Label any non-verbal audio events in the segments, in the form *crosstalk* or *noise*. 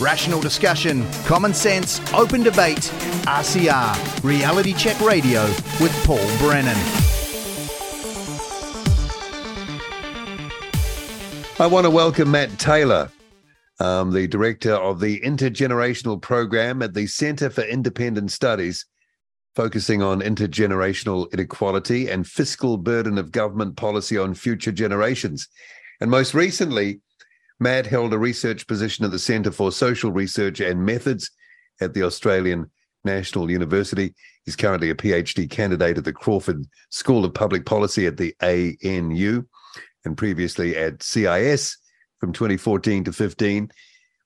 Rational discussion, common sense, open debate. RCR, Reality Check Radio with Paul Brennan. I want to welcome Matt Taylor, um, the director of the Intergenerational Program at the Centre for Independent Studies, focusing on intergenerational inequality and fiscal burden of government policy on future generations. And most recently, Matt held a research position at the Centre for Social Research and Methods at the Australian National University. He's currently a PhD candidate at the Crawford School of Public Policy at the ANU and previously at CIS from 2014 to 15,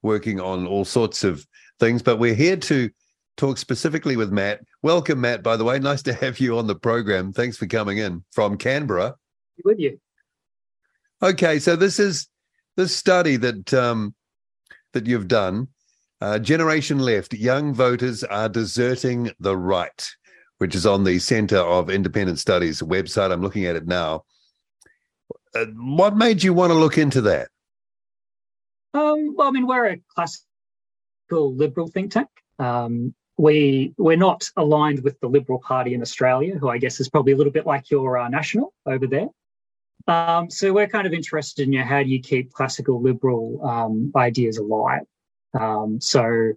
working on all sorts of things. But we're here to talk specifically with Matt. Welcome, Matt, by the way. Nice to have you on the program. Thanks for coming in from Canberra. With you. Okay, so this is the study that um, that you've done. Uh, Generation Left: Young voters are deserting the right, which is on the Centre of Independent Studies website. I'm looking at it now. Uh, what made you want to look into that? Um, well, I mean, we're a classical liberal think tank. Um, we we're not aligned with the Liberal Party in Australia, who I guess is probably a little bit like your uh, National over there. Um, so we're kind of interested in you know, how do you keep classical liberal um, ideas alive. Um, so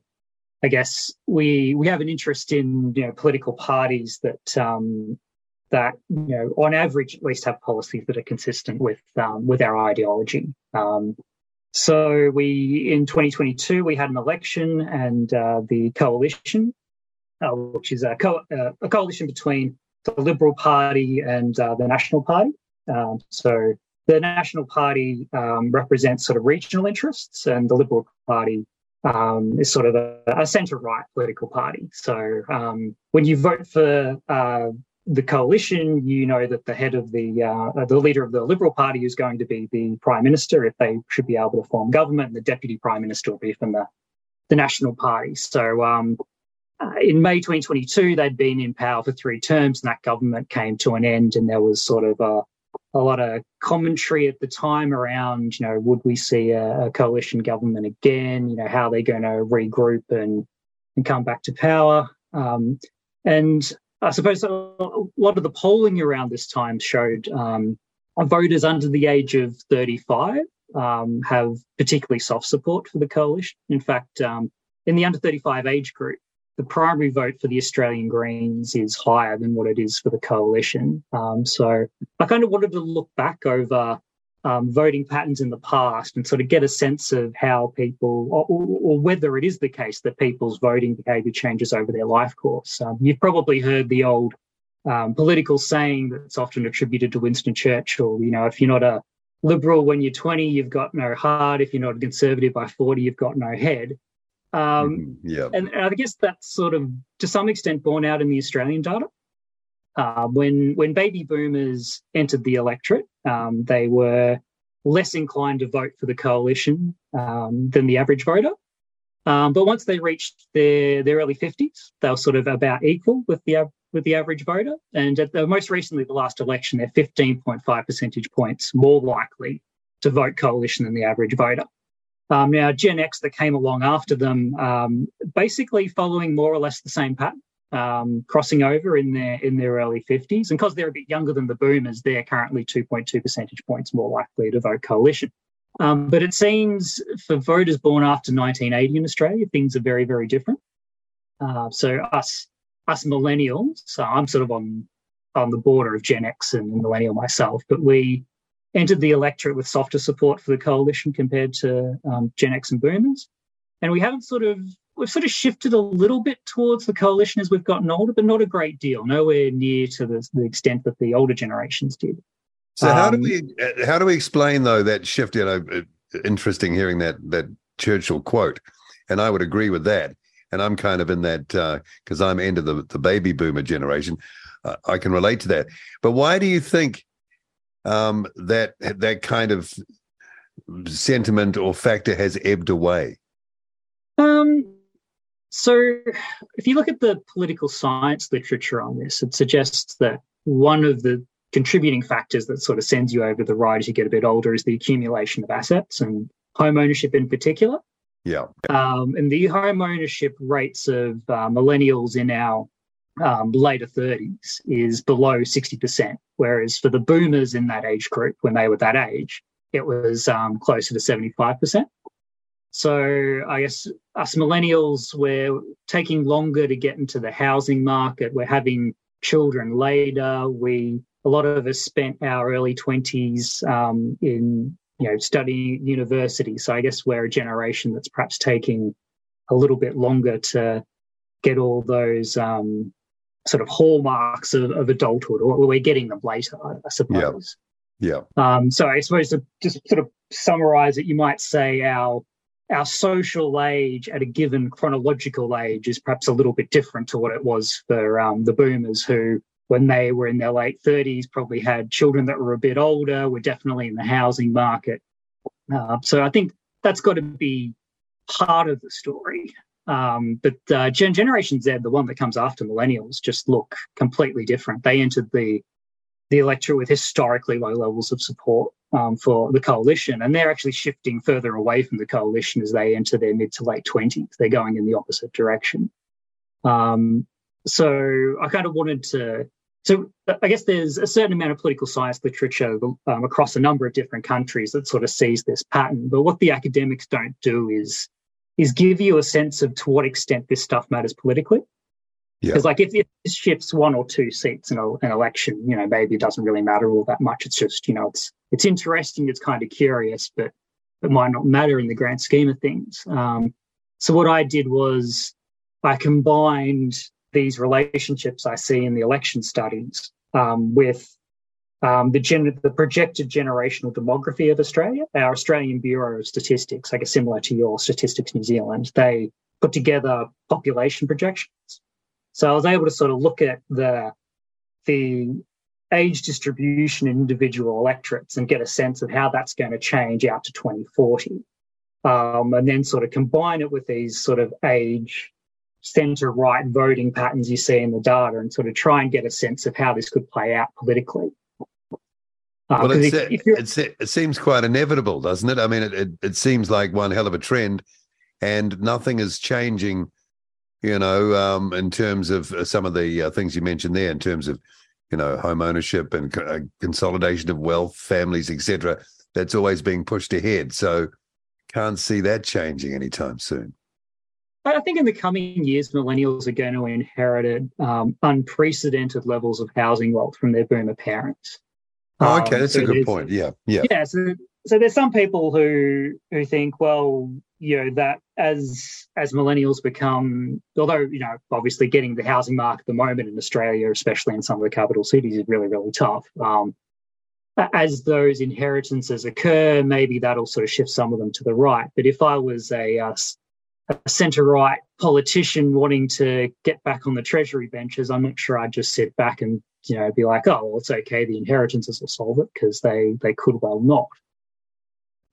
I guess we we have an interest in you know political parties that um, that you know on average at least have policies that are consistent with um, with our ideology. Um, so we in 2022 we had an election and uh, the coalition, uh, which is a, co- uh, a coalition between the Liberal Party and uh, the National Party. Um, so the National Party um, represents sort of regional interests, and the Liberal Party um, is sort of a, a centre right political party. So um, when you vote for uh, the coalition, you know that the head of the uh, the leader of the Liberal Party is going to be the Prime Minister if they should be able to form government, and the Deputy Prime Minister will be from the the National Party. So um, uh, in May 2022, they'd been in power for three terms, and that government came to an end, and there was sort of a a lot of commentary at the time around, you know, would we see a, a coalition government again? You know, how they're going to regroup and and come back to power. Um, and I suppose a lot of the polling around this time showed um, voters under the age of 35 um, have particularly soft support for the coalition. In fact, um, in the under 35 age group, the primary vote for the Australian Greens is higher than what it is for the coalition. Um, so I kind of wanted to look back over um, voting patterns in the past and sort of get a sense of how people, or, or, whether it is the case that people's voting behaviour changes over their life course. Um, you've probably heard the old um, political saying that's often attributed to Winston Churchill. You know, if you're not a liberal when you're 20, you've got no heart. If you're not a conservative by 40, you've got no head. Um, mm-hmm. yeah. And, and, I guess that's sort of to some extent borne out in the Australian data. Uh, when when baby boomers entered the electorate, um, they were less inclined to vote for the coalition um, than the average voter. Um, but once they reached their their early fifties, they were sort of about equal with the with the average voter. And at the, most recently, the last election, they're fifteen point five percentage points more likely to vote coalition than the average voter. Um, now, Gen X that came along after them, um, basically following more or less the same pattern, um, crossing over in their in their early 50s, and because they're a bit younger than the Boomers, they're currently 2.2 percentage points more likely to vote coalition. Um, but it seems for voters born after 1980 in Australia, things are very very different. Uh, so us us millennials, so I'm sort of on on the border of Gen X and millennial myself, but we entered the electorate with softer support for the coalition compared to um, Gen X and Boomers. And we haven't sort of we've sort of shifted a little bit towards the coalition as we've gotten older, but not a great deal. Nowhere near to the, the extent that the older generations did. So how do um, we how do we explain though that shift? You know, uh, interesting hearing that that Churchill quote, and I would agree with that. And I'm kind of in that because uh, I'm into the the baby boomer generation. Uh, I can relate to that. But why do you think um, that that kind of sentiment or factor has ebbed away? Um, so, if you look at the political science literature on this, it suggests that one of the contributing factors that sort of sends you over the right as you get a bit older is the accumulation of assets and home ownership in particular. Yeah. Um, and the home ownership rates of uh, millennials in our um, later 30s is below 60%, whereas for the boomers in that age group, when they were that age, it was um, closer to 75%. So I guess us millennials, we're taking longer to get into the housing market. We're having children later. We a lot of us spent our early 20s um, in you know studying university. So I guess we're a generation that's perhaps taking a little bit longer to get all those um, sort of hallmarks of, of, adulthood, or we're getting them later, I suppose. Yeah. yeah. Um, so I suppose to just sort of summarize it, you might say our our social age at a given chronological age is perhaps a little bit different to what it was for um, the boomers who when they were in their late 30s probably had children that were a bit older were definitely in the housing market uh, so i think that's got to be part of the story um, but uh, Gen- generation z the one that comes after millennials just look completely different they entered the the electorate with historically low levels of support um, for the coalition. And they're actually shifting further away from the coalition as they enter their mid to late 20s. They're going in the opposite direction. Um, so I kind of wanted to. So I guess there's a certain amount of political science literature um, across a number of different countries that sort of sees this pattern. But what the academics don't do is is give you a sense of to what extent this stuff matters politically. Because yeah. like if, if this shifts one or two seats in a, an election, you know, maybe it doesn't really matter all that much. It's just, you know, it's it's interesting, it's kind of curious, but it might not matter in the grand scheme of things. Um, so what I did was I combined these relationships I see in the election studies um, with um, the, gen- the projected generational demography of Australia. Our Australian Bureau of Statistics, I guess similar to your Statistics New Zealand, they put together population projections. So I was able to sort of look at the the age distribution in individual electorates and get a sense of how that's going to change out to 2040. Um, and then sort of combine it with these sort of age centre right voting patterns you see in the data and sort of try and get a sense of how this could play out politically. Uh, well, if, if it seems quite inevitable, doesn't it? I mean, it, it, it seems like one hell of a trend, and nothing is changing you know, um, in terms of uh, some of the uh, things you mentioned there, in terms of, you know, home ownership and uh, consolidation of wealth, families, etc. That's always being pushed ahead. So can't see that changing anytime soon. I think in the coming years, millennials are going to inherit um, unprecedented levels of housing wealth from their boomer parents. Oh, okay, um, that's so a good point. Yeah, yeah, yeah. So, so there's some people who who think, well, you know that as as millennials become although you know obviously getting the housing market at the moment in australia especially in some of the capital cities is really really tough um, as those inheritances occur maybe that'll sort of shift some of them to the right but if i was a, a, a centre right politician wanting to get back on the treasury benches i'm not sure i'd just sit back and you know be like oh well it's okay the inheritances will solve it because they they could well not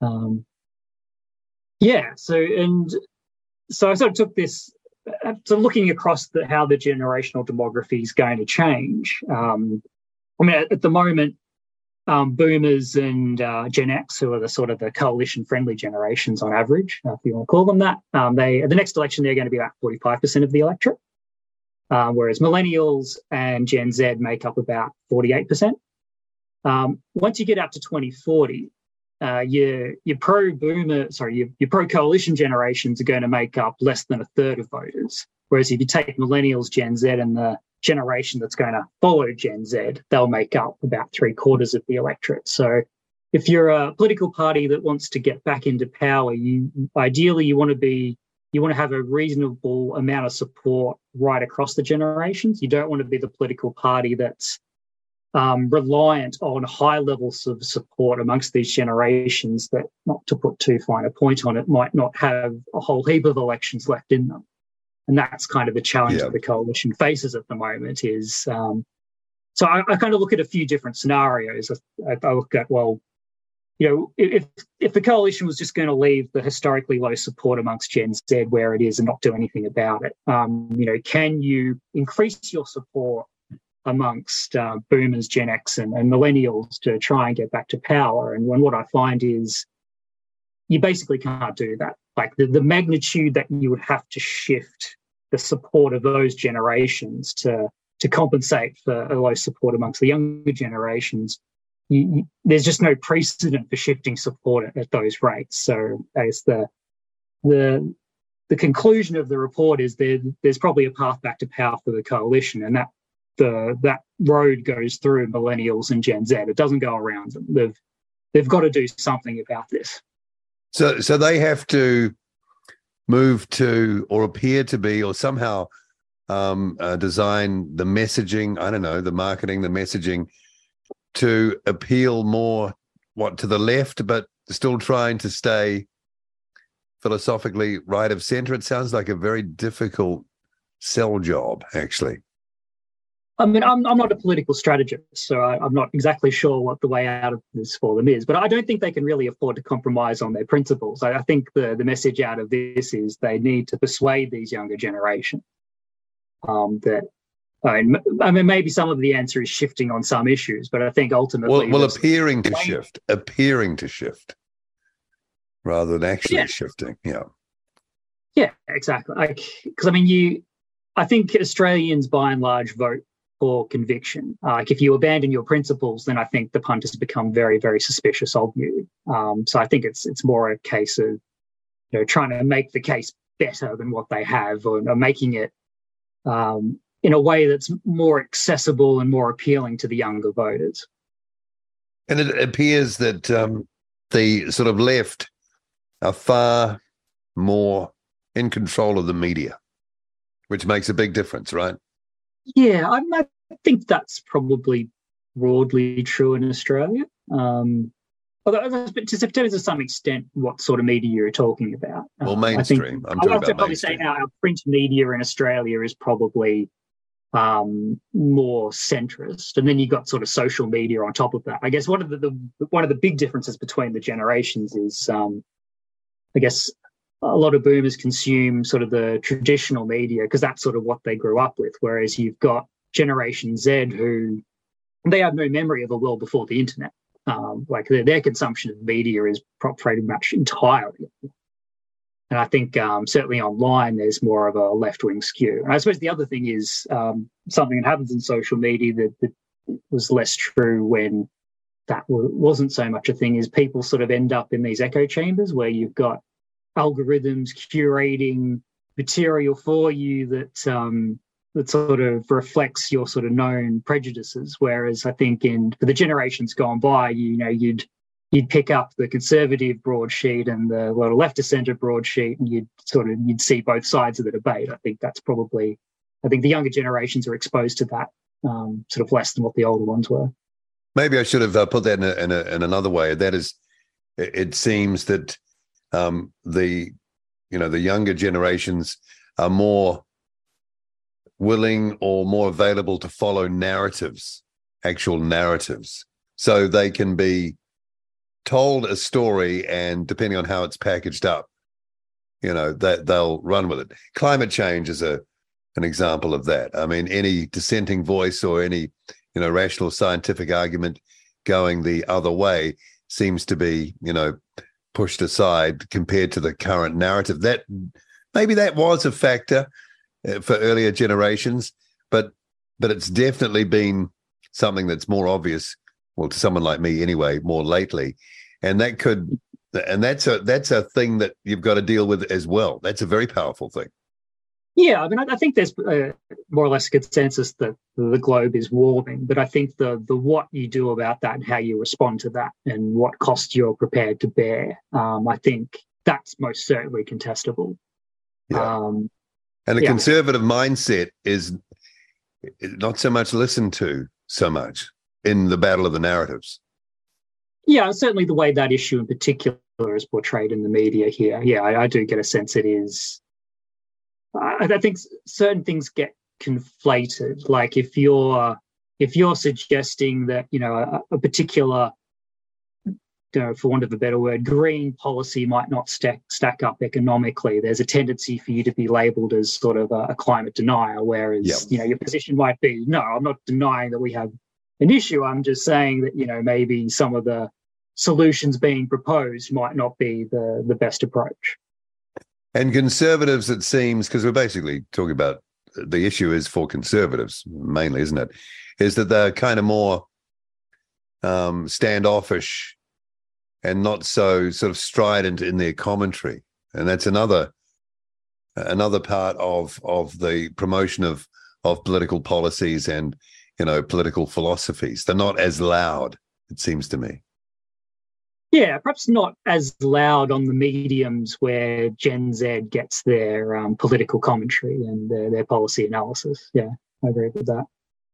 um, yeah. So and so I sort of took this. So looking across the, how the generational demography is going to change. Um, I mean, at, at the moment, um, boomers and uh, Gen X, who are the sort of the coalition-friendly generations on average, uh, if you want to call them that, um, they at the next election they're going to be about forty-five percent of the electorate, uh, whereas millennials and Gen Z make up about forty-eight percent. Um, once you get up to 2040, uh, your your pro boomer, sorry, your, your pro coalition generations are going to make up less than a third of voters. Whereas if you take millennials, Gen Z, and the generation that's going to follow Gen Z, they'll make up about three quarters of the electorate. So if you're a political party that wants to get back into power, you ideally you want to be you want to have a reasonable amount of support right across the generations. You don't want to be the political party that's um, reliant on high levels of support amongst these generations that, not to put too fine a point on it, might not have a whole heap of elections left in them. And that's kind of the challenge yeah. that the coalition faces at the moment is, um, so I, I, kind of look at a few different scenarios. I, I look at, well, you know, if if the coalition was just going to leave the historically low support amongst Gen Z where it is and not do anything about it, um, you know, can you increase your support amongst uh, boomers, Gen X, and, and, millennials to try and get back to power. And when what I find is you basically can't do that. like the, the magnitude that you would have to shift the support of those generations to to compensate for a low support amongst the younger generations. There's just no precedent for shifting support at, at those rates. So, as the the the conclusion of the report is there, there's probably a path back to power for the coalition, and that the that road goes through millennials and Gen Z. It doesn't go around them. They've they've got to do something about this. So so they have to move to or appear to be or somehow um, uh, design the messaging. I don't know the marketing, the messaging to appeal more what to the left, but still trying to stay philosophically right of center. It sounds like a very difficult sell job, actually. I mean, I'm, I'm not a political strategist, so I, am not exactly sure what the way out of this for them is. But I don't think they can really afford to compromise on their principles. I, I think the, the message out of this is they need to persuade these younger generation um, that. I mean, I mean, maybe some of the answer is shifting on some issues, but I think ultimately, well, well appearing to shift, appearing to shift, rather than actually yeah. shifting. Yeah, yeah, exactly. Because I mean, you, I think Australians by and large vote for conviction. Uh, like if you abandon your principles, then I think the punters become very, very suspicious of you. Um, so I think it's it's more a case of you know trying to make the case better than what they have, or, or making it um, in a way that's more accessible and more appealing to the younger voters. And it appears that um, the sort of left are far more in control of the media, which makes a big difference, right? Yeah, I, I think that's probably broadly true in Australia. Um, although to, to some extent what sort of media you're talking about. Well, mainstream. I think, I'm talking probably say our, our, print media in Australia is probably um, more centrist, and then you got sort of social media on top of that. I guess one of the, the one of the big differences between the generations is, um, I guess, a lot of boomers consume sort of the traditional media because that's sort of what they grew up with. Whereas you've got Generation Z who they have no memory of a world before the internet. Um, like their, their, consumption of media is pretty much entirely. And I think um, certainly online there's more of a left wing skew. And I suppose the other thing is um, something that happens in social media that, that was less true when that wasn't so much a thing is people sort of end up in these echo chambers where you've got algorithms curating material for you that um, that sort of reflects your sort of known prejudices. Whereas I think in for the generations gone by, you know, you'd you'd pick up the conservative broadsheet and the well, left of centre broadsheet, and you'd sort of you'd see both sides of the debate. I think that's probably I think the younger generations are exposed to that um, sort of less than what the older ones were. Maybe I should have uh, put that in, a, in, a, in another way. That is, it seems that um, the you know the younger generations are more willing or more available to follow narratives, actual narratives, so they can be told a story and depending on how it's packaged up, you know that they'll run with it. Climate change is a an example of that. I mean, any dissenting voice or any you know rational scientific argument going the other way seems to be you know pushed aside compared to the current narrative. That maybe that was a factor uh, for earlier generations, but but it's definitely been something that's more obvious. Well, to someone like me, anyway, more lately, and that could, and that's a that's a thing that you've got to deal with as well. That's a very powerful thing. Yeah, I mean, I, think there's uh, more or less a consensus that the globe is warming, but I think the the what you do about that and how you respond to that and what cost you're prepared to bear, um, I think that's most certainly contestable. Yeah. Um, and a yeah. conservative mindset is not so much listened to so much in the battle of the narratives. Yeah, certainly the way that issue in particular is portrayed in the media here. Yeah, I, I do get a sense it is I, I think certain things get conflated. Like if you're if you're suggesting that you know a, a particular you know, for want of a better word, green policy might not stack, stack up economically. There's a tendency for you to be labelled as sort of a, a climate denier, whereas yep. you know your position might be, no, I'm not denying that we have an issue. I'm just saying that you know maybe some of the solutions being proposed might not be the the best approach. And conservatives, it seems, because we're basically talking about the issue is for conservatives mainly, isn't it? Is that they're kind of more um, standoffish and not so sort of strident in their commentary, and that's another another part of of the promotion of of political policies and you know political philosophies. They're not as loud, it seems to me. Yeah, perhaps not as loud on the mediums where Gen Z gets their um, political commentary and their, their policy analysis. Yeah, I agree with that.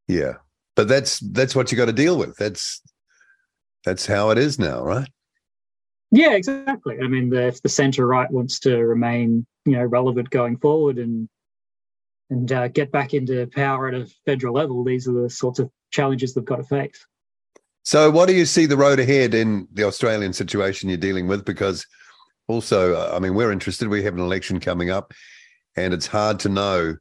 Yeah, but that's that's what you got to deal with. That's that's how it is now, right? Yeah, exactly. I mean, the, if the centre right wants to remain, you know, relevant going forward and and uh, get back into power at a federal level, these are the sorts of challenges they've got to face. So, what do you see the road ahead in the Australian situation you're dealing with? Because also, I mean, we're interested. We have an election coming up, and it's hard to know,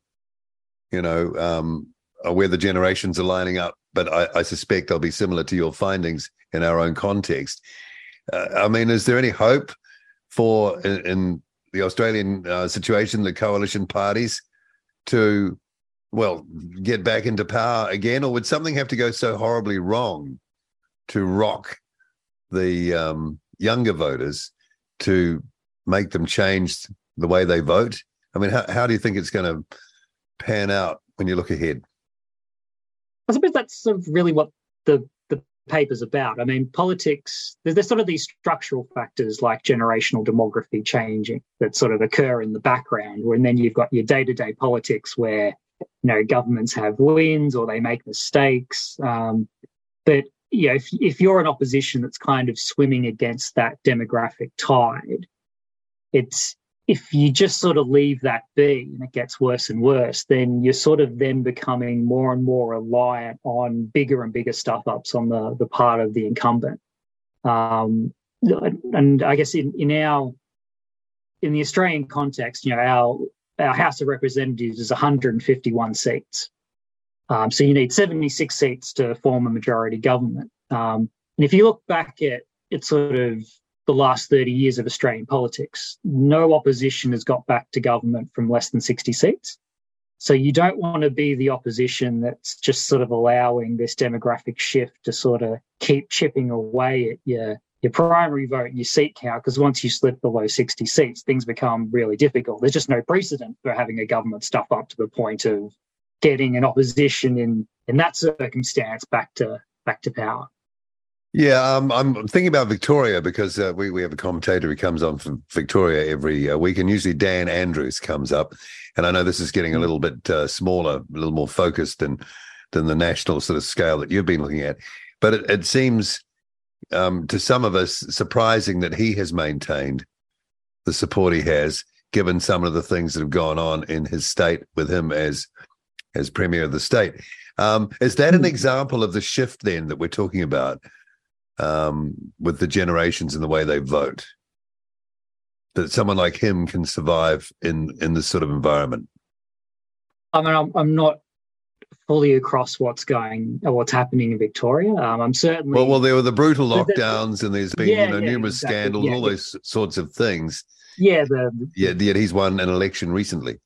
you know, um, uh, where the generations are lining up. But I, I, suspect they'll be similar to your findings in our own context. Uh, I mean, is there any hope for in, in the Australian uh, situation, the coalition parties, to well get back into power again, or would something have to go so horribly wrong? to rock the um, younger voters to make them change the way they vote? I mean, how, how do you think it's going to pan out when you look ahead? I suppose that's sort of really what the the paper's about. I mean, politics. There's, there's sort of these structural factors like generational demography changing that sort of occur in the background, and then you've got your day to day politics where you know governments have wins or they make mistakes. Um, but you know, if, if you're an opposition that's kind of swimming against that demographic tide, it's if you just sort of leave that be and it gets worse and worse, then you're sort of then becoming more and more reliant on bigger and bigger stuff ups on the, the part of the incumbent. Um, and I guess in, in our in the Australian context, you know, our our House of Representatives is 151 seats. Um, so you need 76 seats to form a majority government. Um, and if you look back at it sort of the last 30 years of Australian politics, no opposition has got back to government from less than 60 seats. So you don't want to be the opposition that's just sort of allowing this demographic shift to sort of keep chipping away at your your primary vote, your seat count, because once you slip below 60 seats, things become really difficult. There's just no precedent for having a government stuff up to the point of getting an opposition in in that circumstance back to back to power. Yeah, um, I'm thinking about Victoria because uh, we we have a commentator who comes on from Victoria every uh, week, and usually Dan Andrews comes up. And I know this is getting a little bit uh, smaller, a little more focused than than the national sort of scale that you've been looking at. But it, it seems um, to some of us surprising that he has maintained the support he has, given some of the things that have gone on in his state with him as as premier of the state. Um, is that an hmm. example of the shift then that we're talking about um, with the generations and the way they vote? That someone like him can survive in in this sort of environment. I mean, I'm, I'm not fully across what's going or what's happening in Victoria. Um, I'm certainly well. Well, there were the brutal lockdowns, and there's been yeah, you know yeah, numerous exactly. scandals, yeah, all those sorts of things. Yeah, the, yeah, yet he's won an election recently.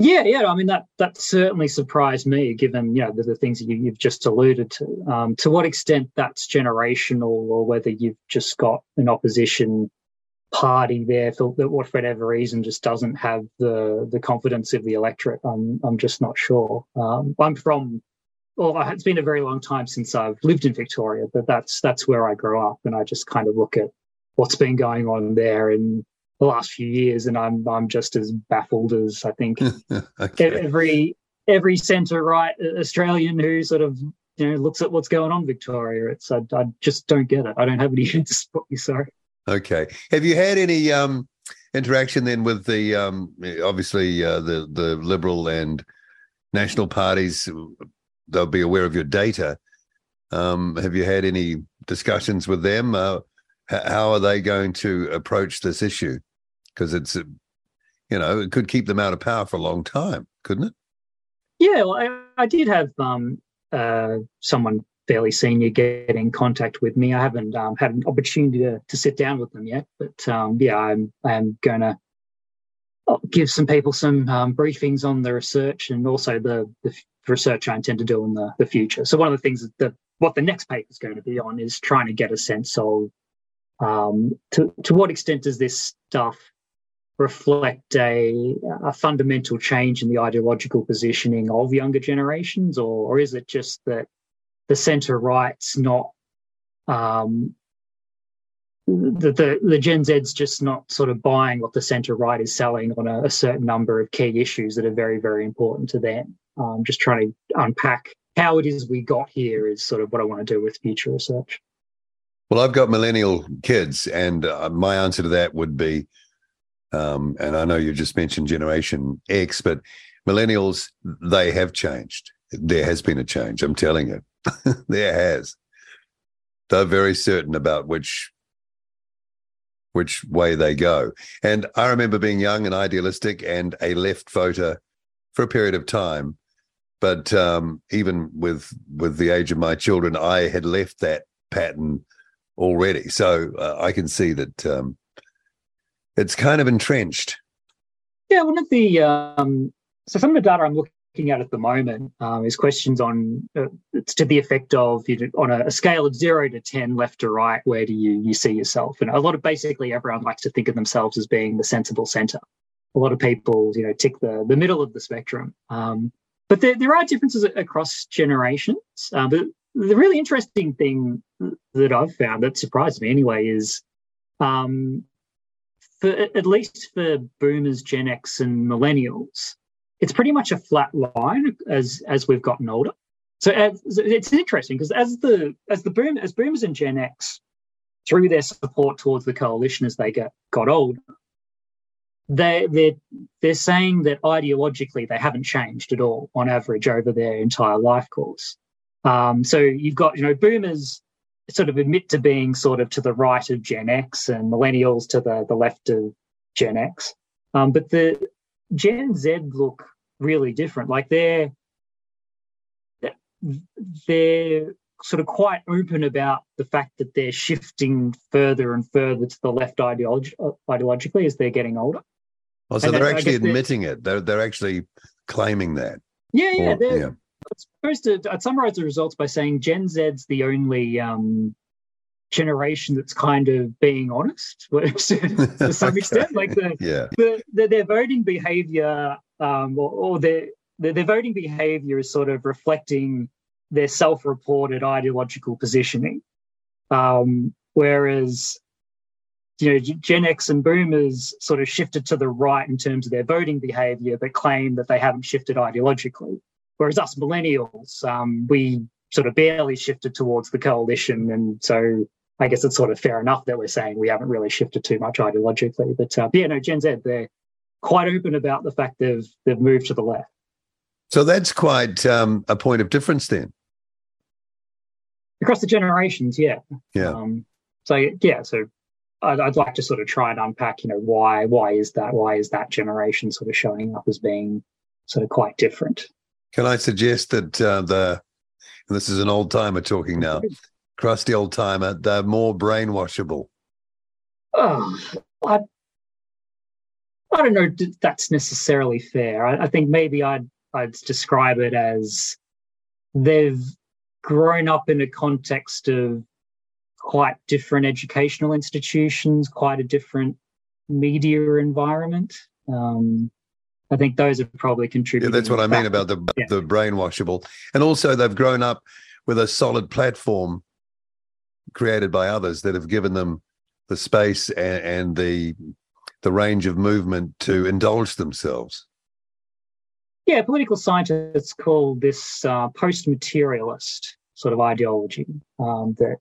Yeah, yeah. I mean that that certainly surprised me, given you know the, the things you, have just alluded to. Um, to what extent that's generational, or whether you've just got an opposition party there for for whatever reason, just doesn't have the the confidence of the electorate. I'm I'm just not sure. Um, I'm from. Well, it's been a very long time since I've lived in Victoria, but that's that's where I grew up, and I just kind of look at what's been going on there and the last few years, and I'm I'm just as baffled as I think *laughs* okay. every every centre right Australian who sort of you know looks at what's going on Victoria. It's I, I just don't get it. I don't have any *laughs* to support you. Sorry. Okay. Have you had any um, interaction then with the um, obviously uh, the the Liberal and National parties? They'll be aware of your data. Um, have you had any discussions with them? Uh, how are they going to approach this issue? Because it's you know it could keep them out of power for a long time, couldn't it? Yeah, well, I, I did have um, uh, someone fairly senior get in contact with me. I haven't um, had an opportunity to, to sit down with them yet, but um, yeah, I'm I'm going to give some people some um, briefings on the research and also the, the research I intend to do in the, the future. So one of the things that what the next paper is going to be on is trying to get a sense of um, to to what extent does this stuff reflect a, a fundamental change in the ideological positioning of younger generations, or, or is it just that the centre right's not um, the, the, the Gen Z's just not sort of buying what the centre right is selling on a, a, certain number of key issues that are very, very important to them. Um, just trying to unpack how it is we got here is sort of what I want to do with future research. Well, I've got millennial kids, and uh, my answer to that would be, um, and I know you just mentioned Generation X, but millennials, they have changed. There has been a change. I'm telling you, *laughs* there has. They're very certain about which which way they go. And I remember being young and idealistic and a left voter for a period of time. But um, even with with the age of my children, I had left that pattern already. So uh, I can see that um, it's kind of entrenched. Yeah, one of the um, so some of the data I'm looking at at the moment um, is questions on uh, it's to the effect of you know, on a, a, scale of zero to ten, left to right, where do you you see yourself? And a lot of basically everyone likes to think of themselves as being the sensible center. A lot of people, you know, tick the the middle of the spectrum. Um, but there, there are differences across generations. Uh, but the really interesting thing that I've found that surprised me anyway is um, for at least for boomers, Gen X, and millennials, it's pretty much a flat line as as we've gotten older. So as, it's interesting because as the as the boom as boomers and Gen X threw their support towards the coalition as they get got older, they they're they're saying that ideologically they haven't changed at all on average over their entire life course. Um, so you've got you know boomers sort of admit to being sort of to the right of Gen X and millennials to the the left of Gen X, um, but the Gen Z look really different. Like they're they're sort of quite open about the fact that they're shifting further and further to the left ideology, ideologically as they're getting older. Oh, so and they're actually admitting they're, it. They're they're actually claiming that. Yeah, yeah. Or, yeah. Supposed to. I'd summarize the results by saying Gen Z's the only um, generation that's kind of being honest *laughs* to some *laughs* extent. Like the, yeah. the, the, their voting behavior um, or, or their, their, their voting behavior is sort of reflecting their self-reported ideological positioning. Um, whereas you know, Gen X and Boomers sort of shifted to the right in terms of their voting behavior, but claim that they haven't shifted ideologically. Whereas us millennials, um, we sort of barely shifted towards the coalition, and so I guess it's sort of fair enough that we're saying we haven't really shifted too much ideologically. But uh, yeah, no, Gen Z, they're quite open about the fact they've they've moved to the left. So that's quite um, a point of difference then. Across the generations, yeah. Yeah. Um, so yeah, so I'd, I'd, like to sort of try and unpack, you know, why why is that? Why is that generation sort of showing up as being sort of quite different? Can I suggest that uh, the this is an old timer talking now crusty old timer, they're more brainwashable. Oh, I, I don't know that's necessarily fair. I, I think maybe I'd I'd describe it as they've grown up in a context of quite different educational institutions, quite a different media environment. Um, I think those have probably contributed. Yeah, that's what I mean about the yeah. the brainwashable, and also they've grown up with a solid platform created by others that have given them the space and, and the the range of movement to indulge themselves. Yeah, political scientists call this uh, post-materialist sort of ideology. Um, that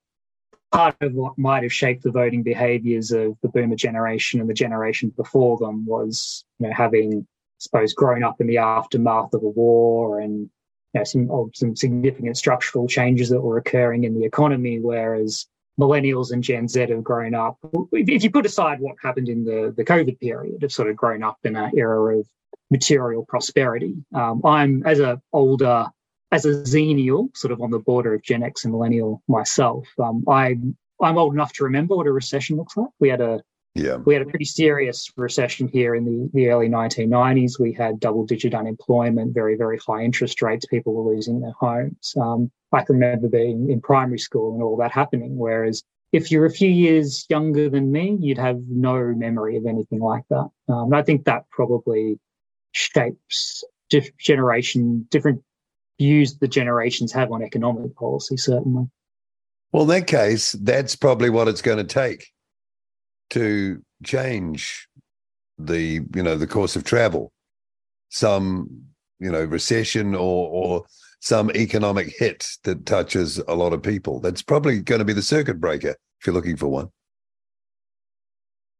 part of what might have shaped the voting behaviours of the Boomer generation and the generation before them was, you know, having, suppose, growing up in the aftermath of a war and you know, some some significant structural changes that were occurring in the economy, whereas millennials and Gen Z have grown up. If you put aside what happened in the, the COVID period, have sort of grown up in an era of material prosperity. Um, I'm as a older, as a xennial, sort of on the border of Gen X and millennial myself. Um, I I'm old enough to remember what a recession looks like. We had a Yeah. We had a pretty serious recession here in the, the early 1990s. We had double digit unemployment, very, very high interest rates. People were losing their homes. Um, I can remember being in primary school and all that happening. Whereas if you're a few years younger than me, you'd have no memory of anything like that. Um, I think that probably shapes diff- generation, different views the generations have on economic policy, certainly. Well, in that case, that's probably what it's going to take to change the you know the course of travel some you know recession or or some economic hit that touches a lot of people that's probably going to be the circuit breaker if you're looking for one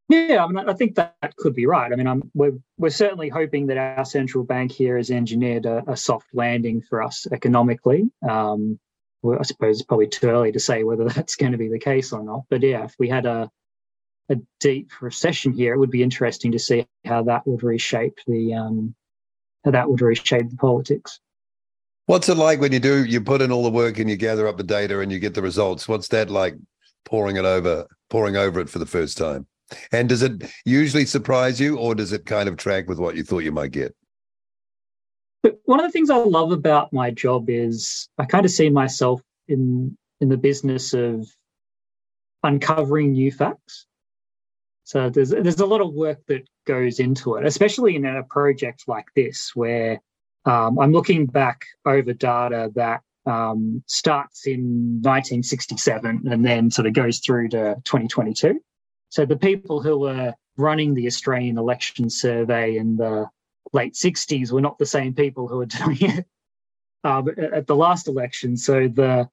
yeah, I mean, I think that, could be right. I mean, I'm, we're we're certainly hoping that our central bank here has engineered a, a soft landing for us economically. Um, well, I suppose it's probably too early to say whether *laughs* that's going to be the case or not. But yeah, if we had a a deep recession here, it would be interesting to see how that would reshape the um, how that would reshape the politics. What's it like when you do you put in all the work and you gather up the data and you get the results? What's that like poring it over poring over it for the first time? And does it usually surprise you or does it kind of track with what you thought you might get? But one of the things I love about my job is I kind of see myself in in the business of uncovering new facts. So there's there's a lot of work that goes into it, especially in a project like this, where um, I'm looking back over data that um, starts in 1967 and then sort of goes through to 2022. So the people who were running the Australian election survey in the late 60s were not the same people who are *laughs* doing it um, at the last election. So the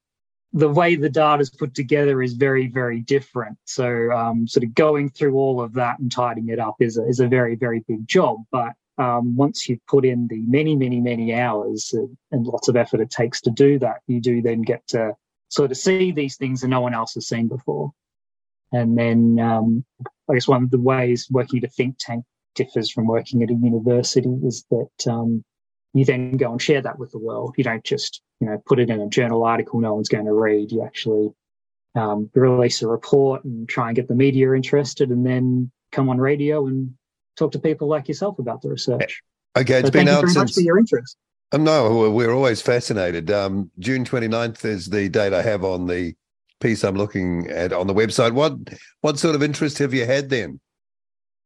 the way the data is put together is very, very different. So, um, sort of going through all of that and tidying it up is a, is a very, very big job. But um, once you've put in the many, many, many hours and lots of effort it takes to do that, you do then get to sort of see these things that no one else has seen before. And then um, I guess one of the ways working at a think tank differs from working at a university is that um, you then go and share that with the world. You don't just, you know, put it in a journal article no one's going to read. You actually um, release a report and try and get the media interested and then come on radio and talk to people like yourself about the research. Okay, it's so been thank out you very since. much for your interest. Um, no, we're always fascinated. Um, June 29th is the date I have on the piece I'm looking at on the website. What what sort of interest have you had then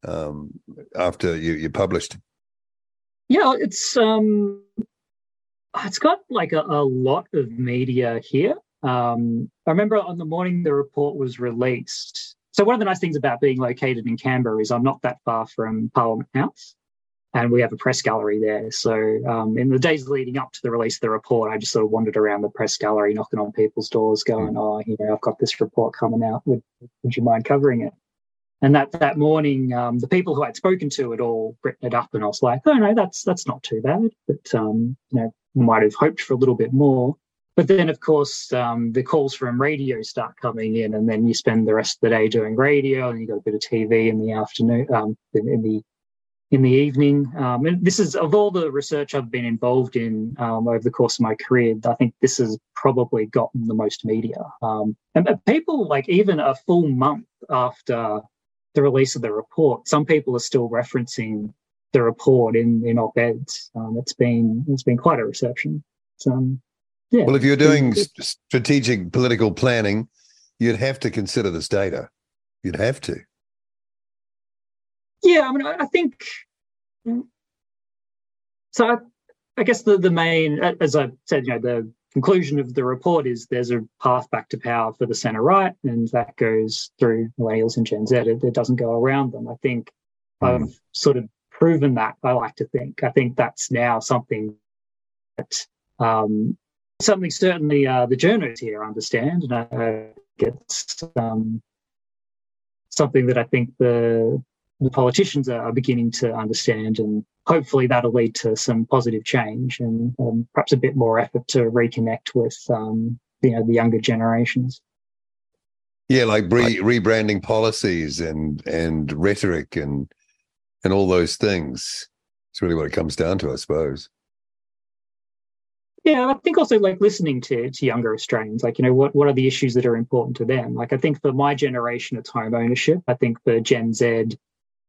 um, after you, you published? Yeah, it's um, it's got like a, a lot of media here. Um, I remember on the morning the report was released. So one of the nice things about being located in Canberra is I'm not that far from Parliament House, and we have a press gallery there. So um, in the days leading up to the release of the report, I just sort of wandered around the press gallery, knocking on people's doors, going, "Oh, you know, I've got this report coming out. Would would you mind covering it?" And that that morning, um, the people who I'd spoken to had all written it up, and I was like, "Oh no, that's that's not too bad." But um, you know, might have hoped for a little bit more. But then, of course, um, the calls from radio start coming in, and then you spend the rest of the day doing radio, and you got a bit of TV in the afternoon, um, in, in, the in the evening. Um, and this is of all the research I've been involved in um, over the course of my career, I think this has probably gotten the most media. Um, and people like even a full month after the release of the report, some people are still referencing the report in in op-eds. Um, it's been it's been quite a reception. Um, yeah. Well, if you're doing strategic political planning, you'd have to consider this data. You'd have to. Yeah, I mean, I, I think. So, I, I guess the the main, as I said, you know, the conclusion of the report is there's a path back to power for the centre right, and that goes through millennials and Gen Z. It, it doesn't go around them. I think mm. I've sort of proven that. I like to think. I think that's now something that um, something certainly uh, the journalists here understand, and I it's um, something that I think the the politicians are beginning to understand, and hopefully that'll lead to some positive change and um, perhaps a bit more effort to reconnect with um, you know the younger generations. Yeah, like re- rebranding policies and and rhetoric and and all those things. It's really what it comes down to, I suppose. Yeah, I think also like listening to to younger Australians, like you know, what what are the issues that are important to them? Like I think for my generation, it's home ownership. I think for Gen Z,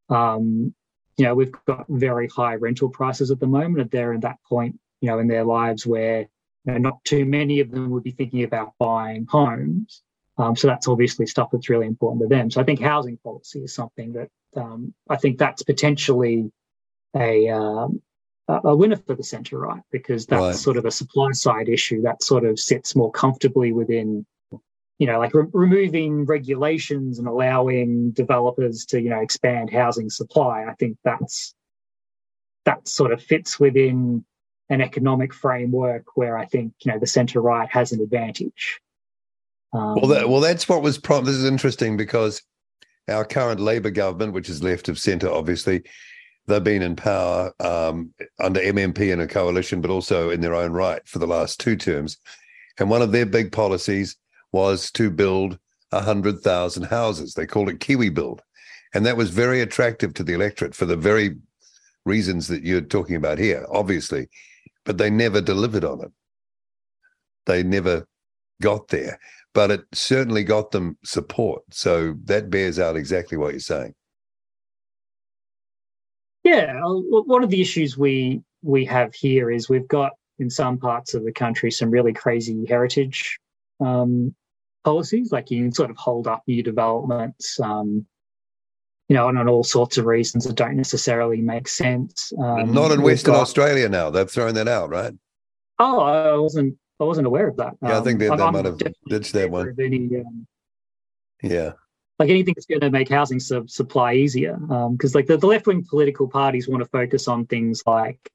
um, you know, we've got very high rental prices at the moment. And they're at that point, you know, in their lives where you know, not too many of them would be thinking about buying homes. Um, so that's obviously stuff that's really important to them. So I think housing policy is something that um, I think that's potentially a um, a winner for the centre right because that's right. sort of a supply side issue that sort of sits more comfortably within you know like re- removing regulations and allowing developers to you know expand housing supply i think that's that sort of fits within an economic framework where i think you know the centre right has an advantage um, well that, well that's what was prom- this is interesting because our current labor government which is left of centre obviously they've been in power um, under MMP in a coalition, but also in their own right for the last two terms. And one of their big policies was to build 100,000 houses. They called it Kiwi Build. And that was very attractive to the electorate for the very reasons that you're talking about here, obviously. But they never delivered on it. They never got there. But it certainly got them support. So that bears out exactly what you're saying. Yeah, one of the issues we we have here is we've got in some parts of the country some really crazy heritage um, policies. Like you can sort of hold up new developments, um, you know, and on all sorts of reasons that don't necessarily make sense. Um, Not in Western got... Australia now. They've thrown that out, right? Oh, I wasn't. I wasn't aware of that. Yeah, I think they, they might have ditched that one. Any, um, yeah like anything that's going to make housing su- supply easier. Because um, like the, the left wing political parties want to focus on things like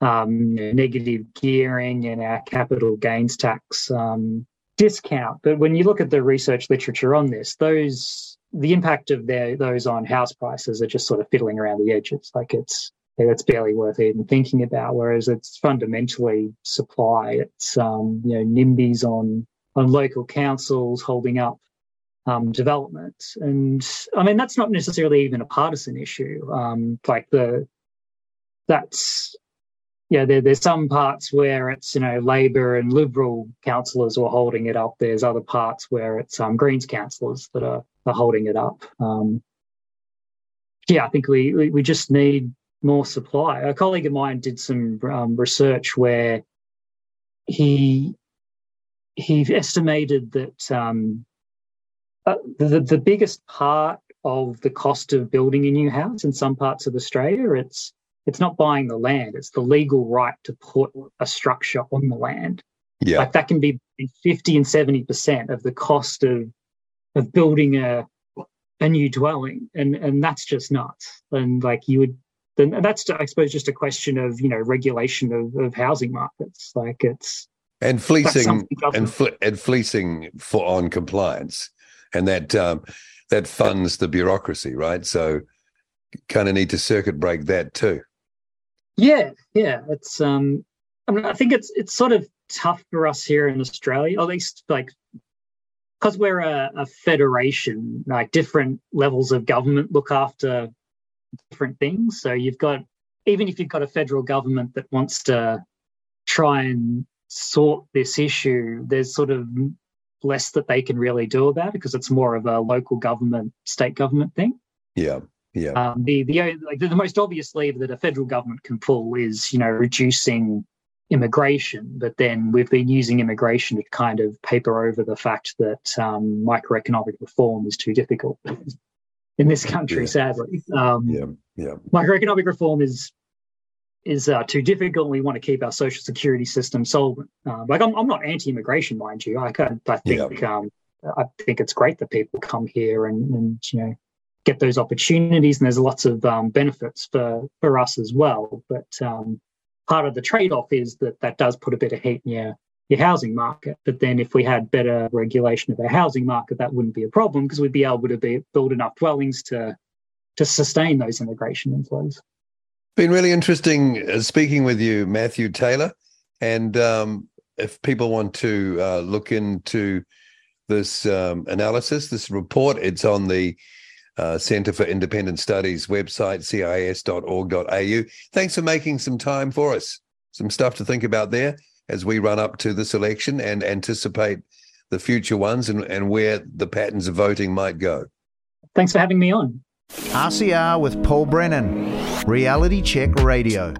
um, negative gearing and our capital gains tax um, discount. But when you look at the research literature on this, those the impact of their, those on house prices are just sort of fiddling around the edges. Like it's it's barely worth even thinking about. Whereas it's fundamentally supply. It's um, you know NIMBYs on on local councils holding up um, development. And I mean, that's not necessarily even a partisan issue. Um, like the, that's, yeah, there, there's some parts where it's, you know, Labor and Liberal councillors are holding it up. There's other parts where it's um, Greens councillors that are, are holding it up. Um, yeah, I think we, we, we just need more supply. A colleague of mine did some um, research where he he estimated that um, uh, the, the biggest part of the cost of building a new house in some parts of Australia, it's it's not buying the land; it's the legal right to put a structure on the land. Yeah, like that can be fifty and seventy percent of the cost of of building a a new dwelling, and and that's just nuts. And like you would, then that's I suppose just a question of you know regulation of, of housing markets. Like it's and fleecing and, fle- and fleecing for on compliance and that um, that funds the bureaucracy, right? So, kind of need to circuit break that too. Yeah, yeah, it's. Um, I mean, I think it's it's sort of tough for us here in Australia, at least like because we're a, a federation. Like different levels of government look after different things. So you've got even if you've got a federal government that wants to try and sort this issue, there's sort of less that they can really do about it because it's more of a local government, state government thing. Yeah. Yeah. Um, the the like the, the most obvious lever that a federal government can pull is you know reducing immigration, but then we've been using immigration to kind of paper over the fact that um, microeconomic reform is too difficult *laughs* in this country. Yeah. Sadly, um, yeah, yeah. Microeconomic reform is is uh, too difficult. We want to keep our social security system solvent. Uh, like I'm, I'm not anti-immigration, mind you. I, can, I think yeah. um, I think it's great that people come here and, and you know get those opportunities, and there's lots of um, benefits for for us as well. But um, part of the trade-off is that that does put a bit of heat in your your housing market. But then if we had better regulation of our housing market, that wouldn't be a problem because we'd be able to be, build enough dwellings to to sustain those immigration inflows. Been really interesting uh, speaking with you, Matthew Taylor. And um, if people want to uh, look into this um, analysis, this report, it's on the uh, Centre for Independent Studies website, cis.org.au. Thanks for making some time for us. Some stuff to think about there. as we run up to this election and anticipate the future ones and, and where the patterns of voting might go. Thanks for having me on. RCR with Paul Brennan, Reality Check Radio.